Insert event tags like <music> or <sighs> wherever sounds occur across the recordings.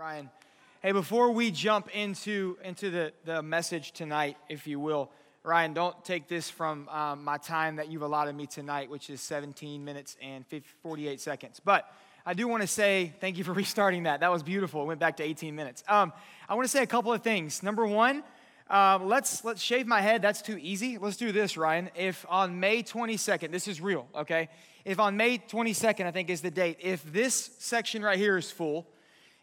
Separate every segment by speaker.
Speaker 1: Ryan. Hey, before we jump into, into the, the message tonight, if you will, Ryan, don't take this from um, my time that you've allotted me tonight, which is 17 minutes and 50, 48 seconds. But I do want to say thank you for <laughs> restarting that. That was beautiful. It went back to 18 minutes. Um, I want to say a couple of things. Number one, uh, let's let's shave my head. That's too easy. Let's do this, Ryan. If on May 22nd, this is real, okay? If on May 22nd, I think is the date. If this section right here is full,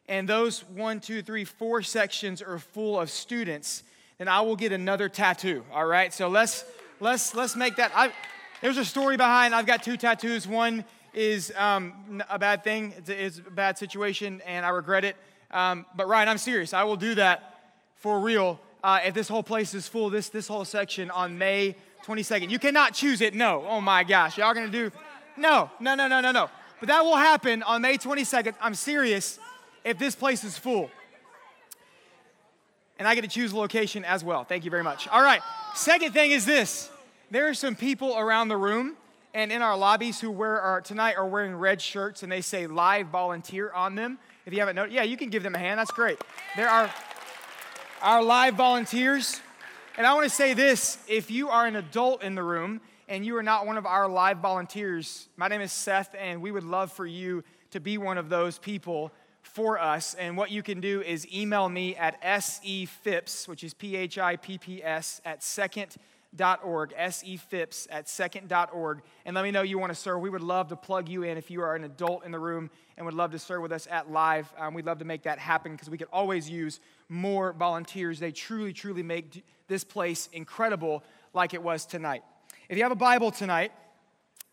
Speaker 1: and those one, two, three, four sections are full of students, then I will get another tattoo. All right. So let's let's let's make that. I, there's a story behind. I've got two tattoos. One is um, a bad thing. It's a, it's a, bad situation, and I regret it. Um, but Ryan, I'm serious. I will do that for real. Uh, if this whole place is full, this this whole section on May 22nd, you cannot choose it. No. Oh my gosh, y'all gonna do? No, no, no, no, no, no. But that will happen on May 22nd. I'm serious if this place is full. And I get to choose location as well. Thank you very much. All right. Second thing is this there are some people around the room and in our lobbies who wear our, tonight are wearing red shirts and they say live volunteer on them. If you haven't noticed, yeah, you can give them a hand. That's great. There are our live volunteers. And I want to say this if you are an adult in the room and you are not one of our live volunteers, my name is Seth, and we would love for you to be one of those people for us. And what you can do is email me at sephips, which is P H I P P S, at second.org, sephips at second.org, and let me know you want to serve. We would love to plug you in if you are an adult in the room and would love to serve with us at live. Um, we'd love to make that happen because we could always use more volunteers. They truly, truly make this place incredible like it was tonight. If you have a Bible tonight,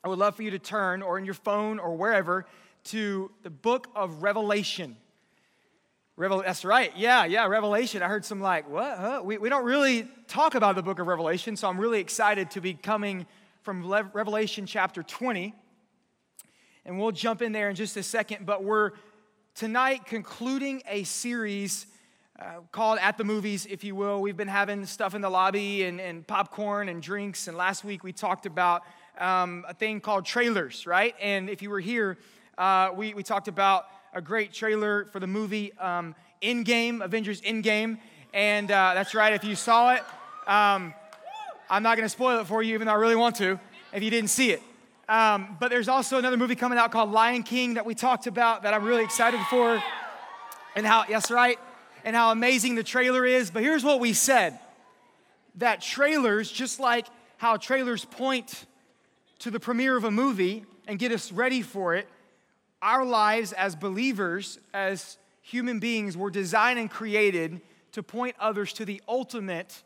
Speaker 1: I would love for you to turn, or in your phone or wherever, to the book of Revelation. Revel- that's right. Yeah, yeah, Revelation. I heard some like, what? Huh? We, we don't really talk about the book of Revelation, so I'm really excited to be coming from Le- Revelation chapter 20. And we'll jump in there in just a second, but we're tonight concluding a series uh, called At the Movies, if you will. We've been having stuff in the lobby and, and popcorn and drinks, and last week we talked about um, a thing called trailers, right? And if you were here, uh, we, we talked about a great trailer for the movie um, Endgame, Avengers Endgame. And uh, that's right, if you saw it, um, I'm not going to spoil it for you, even though I really want to, if you didn't see it. Um, but there's also another movie coming out called Lion King that we talked about that I'm really excited for. And how, yes, right, and how amazing the trailer is. But here's what we said that trailers, just like how trailers point to the premiere of a movie and get us ready for it, our lives as believers, as human beings, were designed and created to point others to the ultimate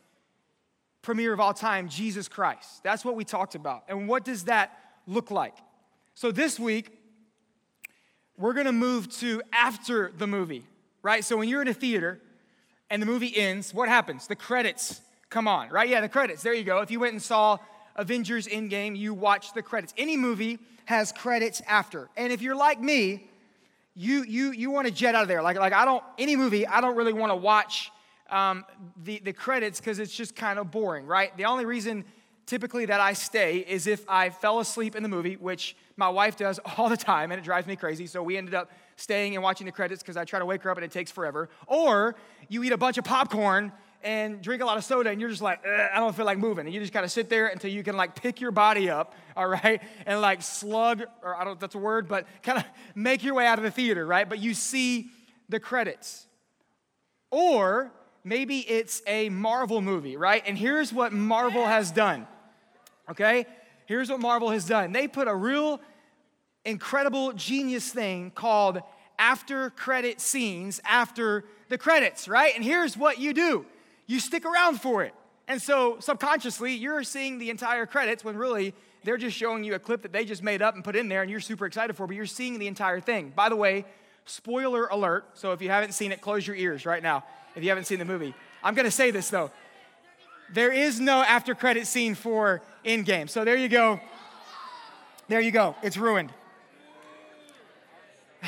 Speaker 1: premiere of all time, Jesus Christ. That's what we talked about. And what does that look like? So this week, we're gonna move to after the movie, right? So when you're in a theater and the movie ends, what happens? The credits come on, right? Yeah, the credits. There you go. If you went and saw Avengers Endgame, you watch the credits. Any movie has credits after. And if you're like me, you you you want to jet out of there. Like like I don't any movie I don't really want to watch um, the the credits because it's just kind of boring, right? The only reason typically that I stay is if I fell asleep in the movie, which my wife does <laughs> all the time, and it drives me crazy. So we ended up staying and watching the credits because I try to wake her up and it takes forever. Or you eat a bunch of popcorn and drink a lot of soda and you're just like, I don't feel like moving. And you just kind of sit there until you can like pick your body up, all right, <laughs> and like slug, or I don't know if that's a word, but kind of <laughs> make your way out of the theater, right? But you see the credits. Or maybe it's a Marvel movie, right? And here's what Marvel has done, okay? Here's what Marvel has done. They put a real incredible genius thing called after credit scenes after the credits, right? And here's what you do you stick around for it. And so subconsciously, you're seeing the entire credits when really they're just showing you a clip that they just made up and put in there and you're super excited for, but you're seeing the entire thing. By the way, spoiler alert. So if you haven't seen it, close your ears right now if you haven't seen the movie. I'm gonna say this though. There is no after credit scene for Endgame. So there you go. There you go. It's ruined. <sighs>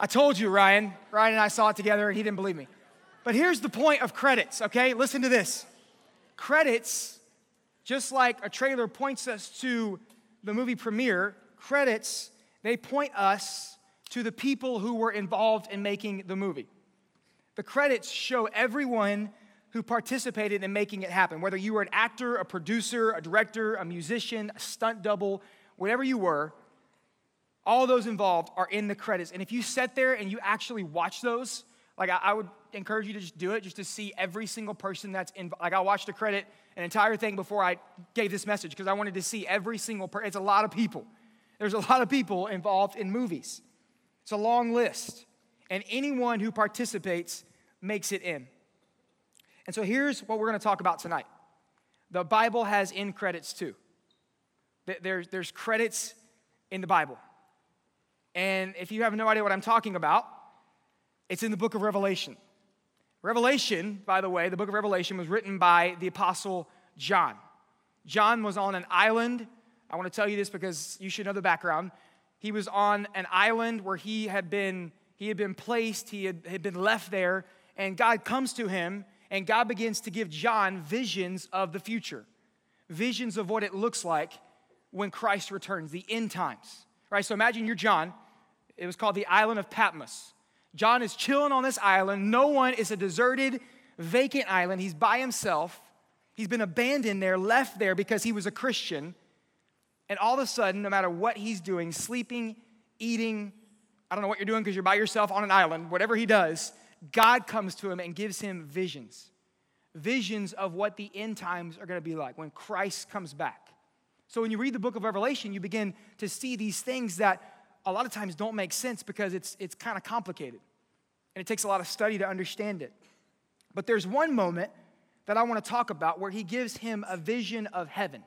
Speaker 1: I told you, Ryan. Ryan and I saw it together and he didn't believe me. But here's the point of credits, okay? Listen to this. Credits, just like a trailer points us to the movie premiere, credits, they point us to the people who were involved in making the movie. The credits show everyone who participated in making it happen, whether you were an actor, a producer, a director, a musician, a stunt double, whatever you were, all those involved are in the credits. And if you sat there and you actually watch those, like I, I would encourage you to just do it, just to see every single person that's in. Like I watched the credit, an entire thing before I gave this message because I wanted to see every single person. It's a lot of people. There's a lot of people involved in movies. It's a long list. And anyone who participates makes it in. And so here's what we're going to talk about tonight. The Bible has in credits too. There's, there's credits in the Bible. And if you have no idea what I'm talking about, it's in the book of Revelation. Revelation, by the way, the book of Revelation was written by the apostle John. John was on an island. I want to tell you this because you should know the background. He was on an island where he had been he had been placed, he had, had been left there, and God comes to him and God begins to give John visions of the future. Visions of what it looks like when Christ returns, the end times. Right? So imagine you're John. It was called the island of Patmos. John is chilling on this island. No one is a deserted, vacant island. He's by himself. He's been abandoned there, left there because he was a Christian. And all of a sudden, no matter what he's doing, sleeping, eating, I don't know what you're doing because you're by yourself on an island, whatever he does, God comes to him and gives him visions. Visions of what the end times are going to be like when Christ comes back. So when you read the book of Revelation, you begin to see these things that a lot of times don't make sense because it's, it's kind of complicated. And it takes a lot of study to understand it. But there's one moment that I want to talk about where he gives him a vision of heaven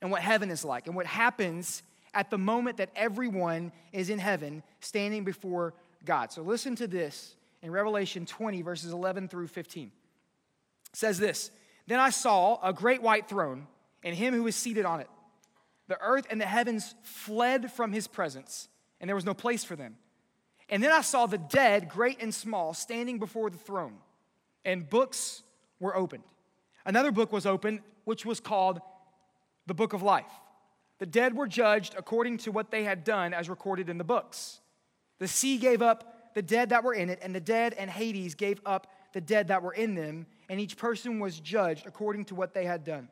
Speaker 1: and what heaven is like and what happens at the moment that everyone is in heaven standing before God. So listen to this in Revelation 20, verses 11 through 15. It says this Then I saw a great white throne and him who was seated on it. The earth and the heavens fled from his presence, and there was no place for them. And then I saw the dead, great and small, standing before the throne, and books were opened. Another book was opened, which was called the Book of Life. The dead were judged according to what they had done, as recorded in the books. The sea gave up the dead that were in it, and the dead and Hades gave up the dead that were in them, and each person was judged according to what they had done.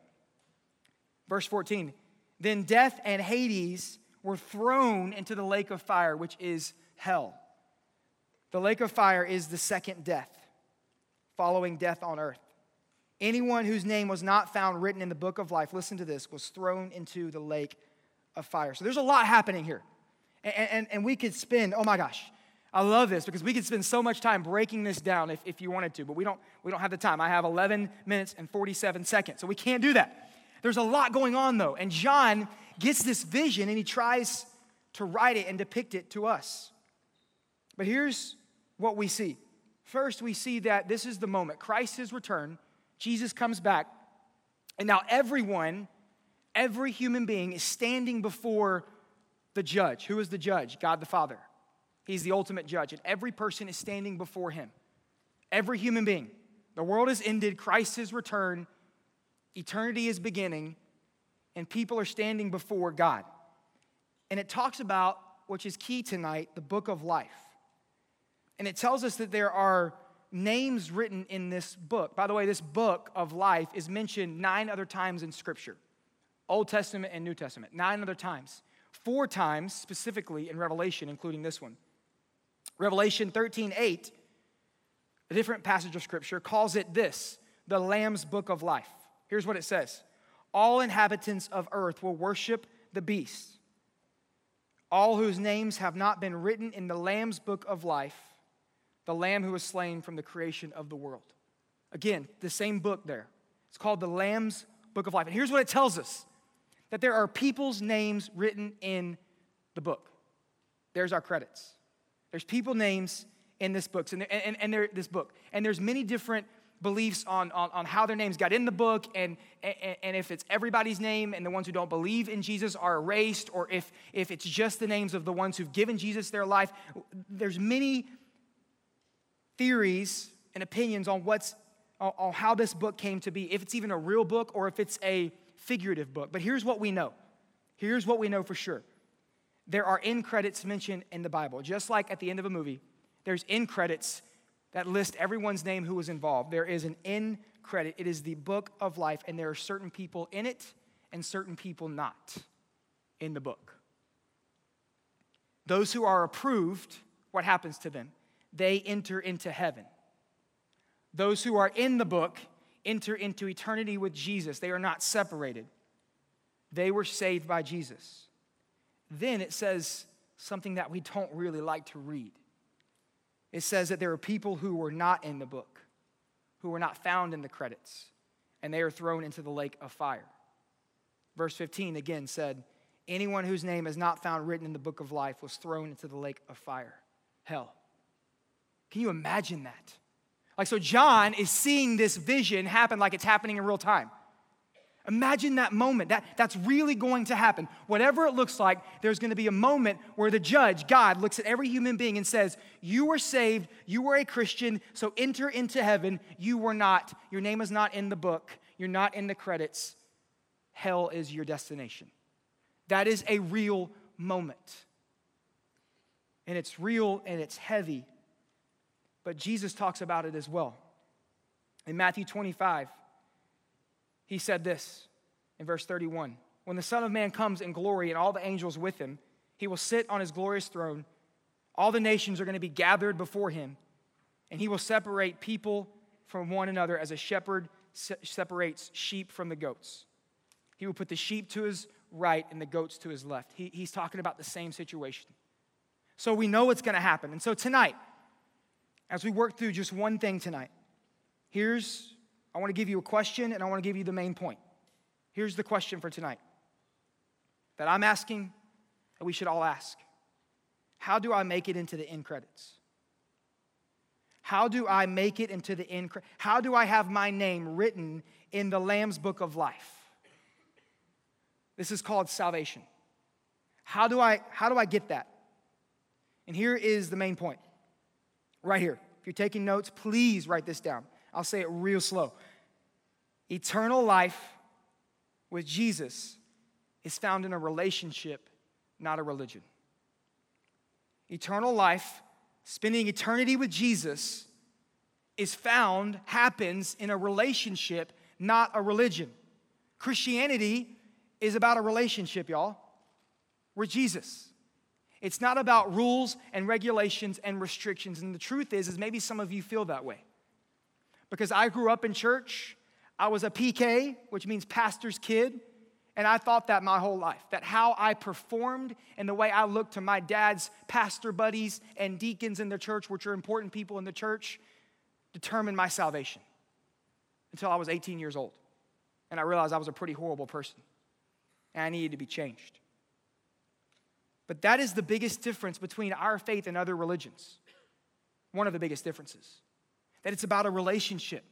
Speaker 1: Verse 14 Then death and Hades were thrown into the lake of fire, which is hell. The lake of fire is the second death, following death on earth. Anyone whose name was not found written in the book of life, listen to this, was thrown into the lake of fire. So there's a lot happening here. And, and, and we could spend, oh my gosh, I love this because we could spend so much time breaking this down if, if you wanted to, but we don't, we don't have the time. I have 11 minutes and 47 seconds, so we can't do that. There's a lot going on though, and John gets this vision and he tries to write it and depict it to us. But here's what we see. First, we see that this is the moment. Christ has returned, Jesus comes back, and now everyone, every human being is standing before the judge. Who is the judge? God the Father. He's the ultimate judge, and every person is standing before him. Every human being. The world has ended, Christ has returned, Eternity is beginning, and people are standing before God. And it talks about, which is key tonight, the book of life. And it tells us that there are names written in this book. By the way, this book of life is mentioned nine other times in Scripture Old Testament and New Testament, nine other times. Four times specifically in Revelation, including this one. Revelation 13 8, a different passage of Scripture, calls it this the Lamb's book of life. Here's what it says All inhabitants of earth will worship the beast, all whose names have not been written in the Lamb's book of life, the Lamb who was slain from the creation of the world. Again, the same book there. It's called the Lamb's book of life. And here's what it tells us that there are people's names written in the book. There's our credits. There's people names in this book, and, and, and there, this book. And there's many different beliefs on, on, on how their names got in the book and, and, and if it's everybody's name and the ones who don't believe in Jesus are erased or if, if it's just the names of the ones who've given Jesus their life. There's many theories and opinions on what's on how this book came to be, if it's even a real book or if it's a figurative book. But here's what we know. Here's what we know for sure there are end credits mentioned in the Bible. Just like at the end of a movie, there's end credits that list everyone's name who was involved. There is an end credit. It is the book of life, and there are certain people in it and certain people not in the book. Those who are approved, what happens to them? They enter into heaven. Those who are in the book enter into eternity with Jesus. They are not separated. They were saved by Jesus. Then it says something that we don't really like to read. It says that there are people who were not in the book, who were not found in the credits, and they are thrown into the lake of fire. Verse 15 again said, Anyone whose name is not found written in the book of life was thrown into the lake of fire, hell. Can you imagine that? Like, so John is seeing this vision happen like it's happening in real time. Imagine that moment. That, that's really going to happen. Whatever it looks like, there's going to be a moment where the judge, God, looks at every human being and says, You were saved, you were a Christian, so enter into heaven. You were not. Your name is not in the book, you're not in the credits. Hell is your destination. That is a real moment. And it's real and it's heavy. But Jesus talks about it as well. In Matthew 25, he said this in verse 31 When the Son of Man comes in glory and all the angels with him, he will sit on his glorious throne. All the nations are going to be gathered before him, and he will separate people from one another as a shepherd separates sheep from the goats. He will put the sheep to his right and the goats to his left. He, he's talking about the same situation. So we know what's going to happen. And so tonight, as we work through just one thing tonight, here's I want to give you a question and I want to give you the main point. Here's the question for tonight that I'm asking that we should all ask How do I make it into the end credits? How do I make it into the end? How do I have my name written in the Lamb's book of life? This is called salvation. How do I how do I get that? And here is the main point. Right here. If you're taking notes, please write this down. I'll say it real slow. Eternal life with Jesus is found in a relationship, not a religion. Eternal life, spending eternity with Jesus, is found, happens in a relationship, not a religion. Christianity is about a relationship, y'all, with Jesus. It's not about rules and regulations and restrictions. And the truth is, is maybe some of you feel that way. Because I grew up in church, I was a PK, which means pastor's kid, and I thought that my whole life, that how I performed and the way I looked to my dad's pastor buddies and deacons in the church, which are important people in the church, determined my salvation until I was 18 years old. And I realized I was a pretty horrible person and I needed to be changed. But that is the biggest difference between our faith and other religions. One of the biggest differences. That it's about a relationship.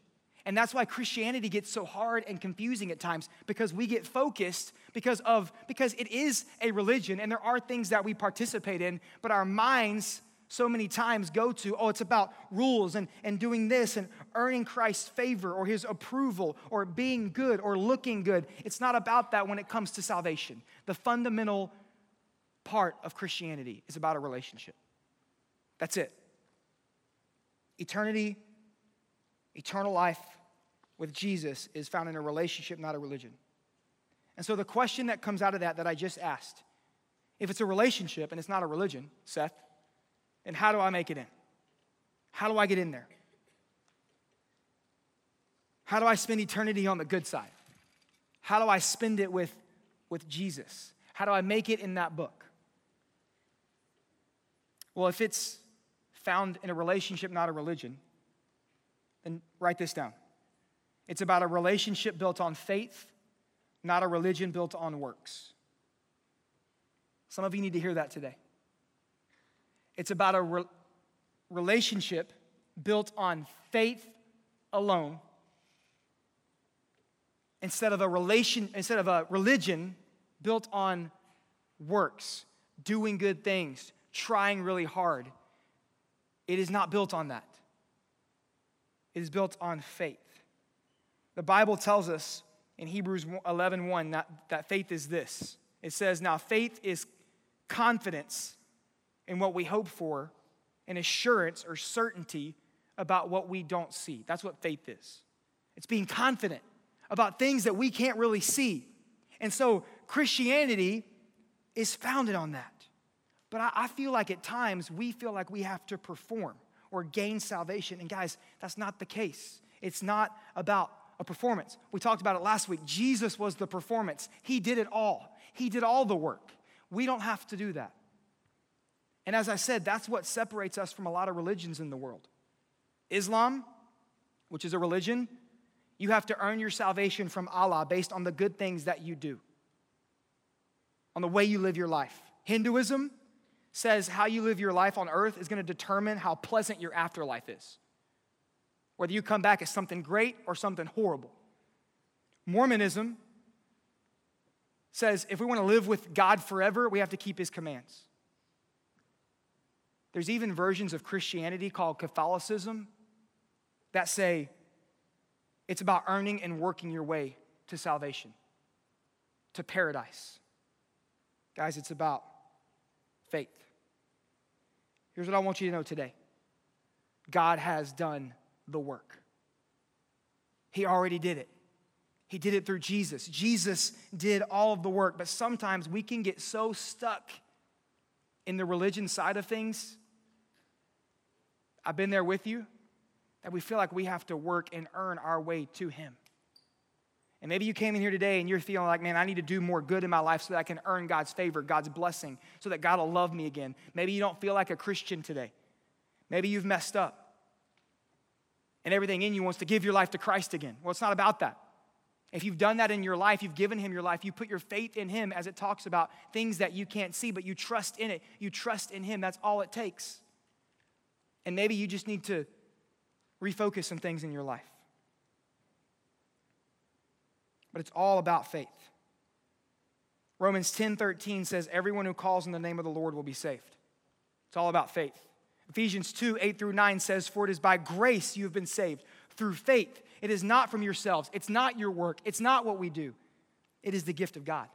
Speaker 1: And that's why Christianity gets so hard and confusing at times because we get focused because of because it is a religion and there are things that we participate in, but our minds so many times go to, oh, it's about rules and, and doing this and earning Christ's favor or his approval or being good or looking good. It's not about that when it comes to salvation. The fundamental part of Christianity is about a relationship. That's it. Eternity, eternal life with Jesus is found in a relationship, not a religion. And so the question that comes out of that that I just asked if it's a relationship and it's not a religion, Seth, then how do I make it in? How do I get in there? How do I spend eternity on the good side? How do I spend it with, with Jesus? How do I make it in that book? Well, if it's found in a relationship, not a religion, then write this down. It's about a relationship built on faith, not a religion built on works. Some of you need to hear that today. It's about a re- relationship built on faith alone instead of a relation instead of a religion built on works, doing good things, trying really hard. It is not built on that. It is built on faith. The Bible tells us in Hebrews 11 1 that, that faith is this. It says, Now faith is confidence in what we hope for, and assurance or certainty about what we don't see. That's what faith is. It's being confident about things that we can't really see. And so Christianity is founded on that. But I, I, feel like at times we feel like we have to perform or gain salvation. And guys, that's not the case. It's not about a performance. We talked about it last week. Jesus was the performance, He did it all, He did all the work. We don't have to do that. And as I said, that's what separates us from a lot of religions in the world. Islam, which is a religion, you have to earn your salvation from Allah based on the good things that you do, on the way you live your life. Hinduism says how you live your life on earth is going to determine how pleasant your afterlife is, whether you come back as something great or something horrible. Mormonism says if we want to live with God forever, we have to keep his commands. There's even versions of Christianity called Catholicism that say it's about earning and working your way to salvation, to paradise. Guys, it's about faith. Here's what I want you to know today God has done the work, He already did it. He did it through Jesus. Jesus did all of the work, but sometimes we can get so stuck in the religion side of things. I've been there with you that we feel like we have to work and earn our way to Him. And maybe you came in here today and you're feeling like, man, I need to do more good in my life so that I can earn God's favor, God's blessing, so that God will love me again. Maybe you don't feel like a Christian today. Maybe you've messed up. And everything in you wants to give your life to Christ again. Well, it's not about that. If you've done that in your life, you've given Him your life, you put your faith in Him as it talks about things that you can't see, but you trust in it. You trust in Him. That's all it takes. And maybe you just need to refocus some things in your life. But it's all about faith. Romans 10 13 says, Everyone who calls in the name of the Lord will be saved. It's all about faith. Ephesians 2 8 through 9 says, For it is by grace you have been saved, through faith. It is not from yourselves, it's not your work, it's not what we do. It is the gift of God.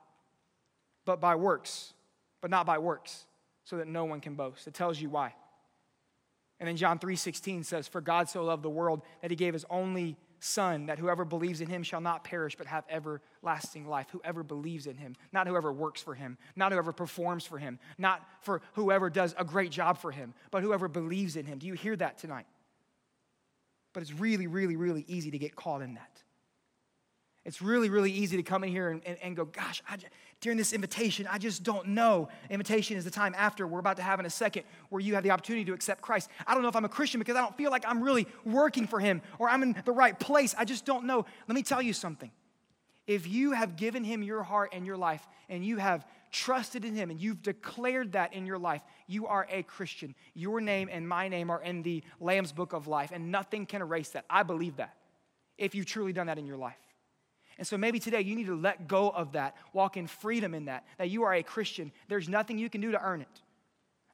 Speaker 1: But by works, but not by works, so that no one can boast. It tells you why. And then John 3:16 says, "For God so loved the world that he gave his only son that whoever believes in him shall not perish but have everlasting life." Whoever believes in him, not whoever works for him, not whoever performs for him, not for whoever does a great job for him, but whoever believes in him. Do you hear that tonight? But it's really really really easy to get caught in that. It's really, really easy to come in here and, and, and go, gosh, I, during this invitation, I just don't know. Invitation is the time after we're about to have in a second where you have the opportunity to accept Christ. I don't know if I'm a Christian because I don't feel like I'm really working for Him or I'm in the right place. I just don't know. Let me tell you something. If you have given Him your heart and your life and you have trusted in Him and you've declared that in your life, you are a Christian. Your name and my name are in the Lamb's book of life, and nothing can erase that. I believe that if you've truly done that in your life. And so maybe today you need to let go of that, walk in freedom in that, that you are a Christian. There's nothing you can do to earn it.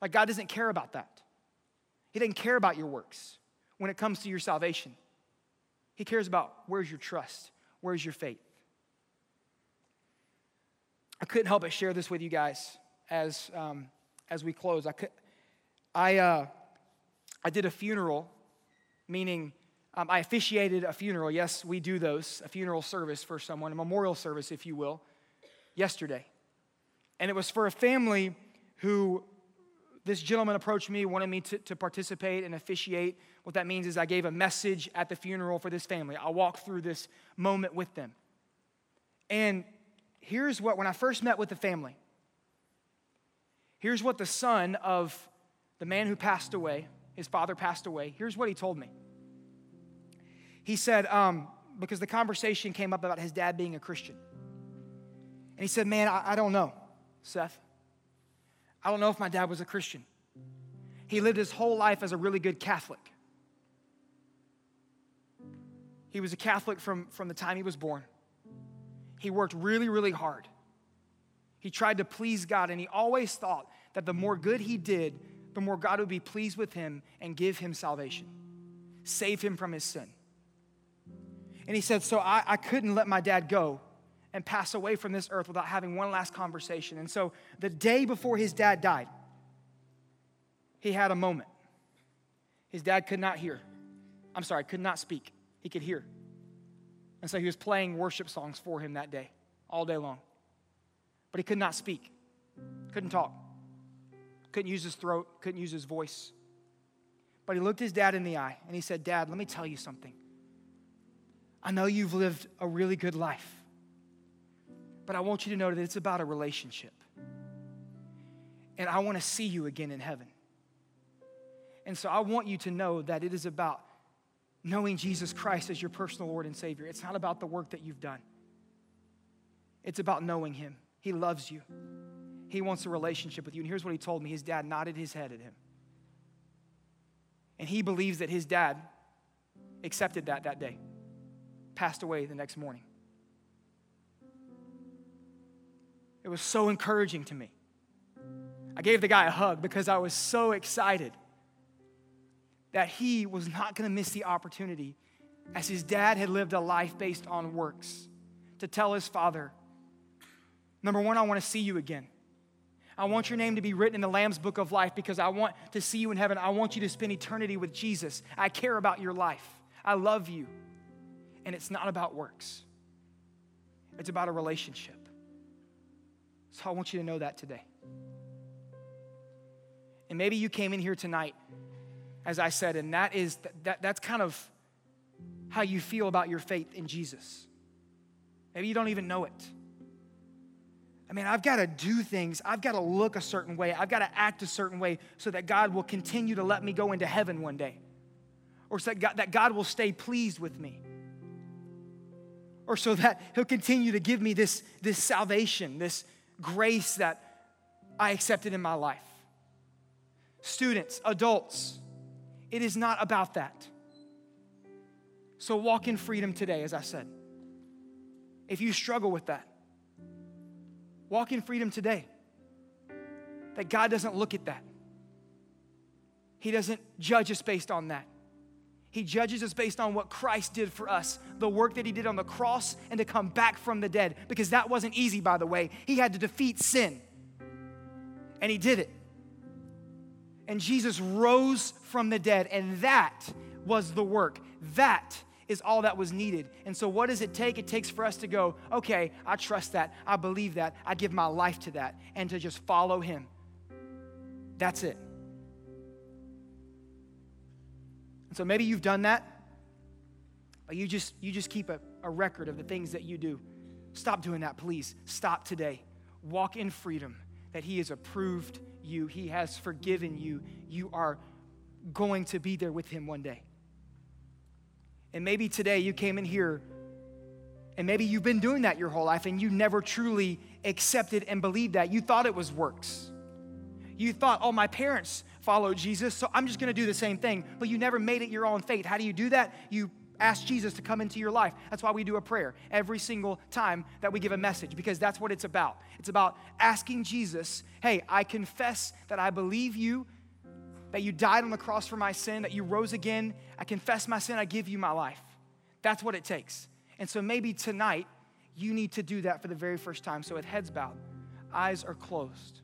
Speaker 1: Like God doesn't care about that. He doesn't care about your works when it comes to your salvation. He cares about where's your trust, where's your faith. I couldn't help but share this with you guys as, um, as we close. I, could, I, uh, I did a funeral, meaning um, I officiated a funeral. Yes, we do those, a funeral service for someone, a memorial service, if you will, yesterday. And it was for a family who this gentleman approached me, wanted me to, to participate and officiate. What that means is I gave a message at the funeral for this family. I walked through this moment with them. And here's what, when I first met with the family, here's what the son of the man who passed away, his father passed away, here's what he told me. He said, um, because the conversation came up about his dad being a Christian. And he said, Man, I, I don't know, Seth. I don't know if my dad was a Christian. He lived his whole life as a really good Catholic. He was a Catholic from, from the time he was born. He worked really, really hard. He tried to please God, and he always thought that the more good he did, the more God would be pleased with him and give him salvation, save him from his sin. And he said, So I, I couldn't let my dad go and pass away from this earth without having one last conversation. And so the day before his dad died, he had a moment. His dad could not hear. I'm sorry, could not speak. He could hear. And so he was playing worship songs for him that day, all day long. But he could not speak, couldn't talk, couldn't use his throat, couldn't use his voice. But he looked his dad in the eye and he said, Dad, let me tell you something. I know you've lived a really good life, but I want you to know that it's about a relationship. And I want to see you again in heaven. And so I want you to know that it is about knowing Jesus Christ as your personal Lord and Savior. It's not about the work that you've done, it's about knowing Him. He loves you, He wants a relationship with you. And here's what He told me his dad nodded his head at him. And he believes that his dad accepted that that day, passed away the next morning. It was so encouraging to me. I gave the guy a hug because I was so excited that he was not going to miss the opportunity, as his dad had lived a life based on works, to tell his father, Number one, I want to see you again. I want your name to be written in the Lamb's book of life because I want to see you in heaven. I want you to spend eternity with Jesus. I care about your life. I love you. And it's not about works, it's about a relationship. So I want you to know that today. And maybe you came in here tonight as I said, and that is that, that's kind of how you feel about your faith in Jesus. Maybe you don't even know it. I mean, I've got to do things. I've got to look a certain way. I've got to act a certain way so that God will continue to let me go into heaven one day. Or so that God, that God will stay pleased with me. Or so that He'll continue to give me this, this salvation, this grace that I accepted in my life. Students, adults, it is not about that. So walk in freedom today, as I said. If you struggle with that, walk in freedom today. That God doesn't look at that. He doesn't judge us based on that. He judges us based on what Christ did for us, the work that He did on the cross and to come back from the dead. Because that wasn't easy, by the way. He had to defeat sin, and He did it and Jesus rose from the dead, and that was the work. That is all that was needed. And so, what does it take? It takes for us to go, okay, I trust that, I believe that, I give my life to that, and to just follow Him. That's it. And so, maybe you've done that, but you just, you just keep a, a record of the things that you do. Stop doing that, please. Stop today. Walk in freedom that He has approved you, He has forgiven you. You are going to be there with Him one day. And maybe today you came in here and maybe you've been doing that your whole life and you never truly accepted and believed that. You thought it was works. You thought, oh, my parents followed Jesus, so I'm just gonna do the same thing. But you never made it your own faith. How do you do that? You ask Jesus to come into your life. That's why we do a prayer every single time that we give a message, because that's what it's about. It's about asking Jesus, hey, I confess that I believe you, that you died on the cross for my sin, that you rose again. I confess my sin, I give you my life. That's what it takes. And so maybe tonight, you need to do that for the very first time. So with heads bowed, eyes are closed.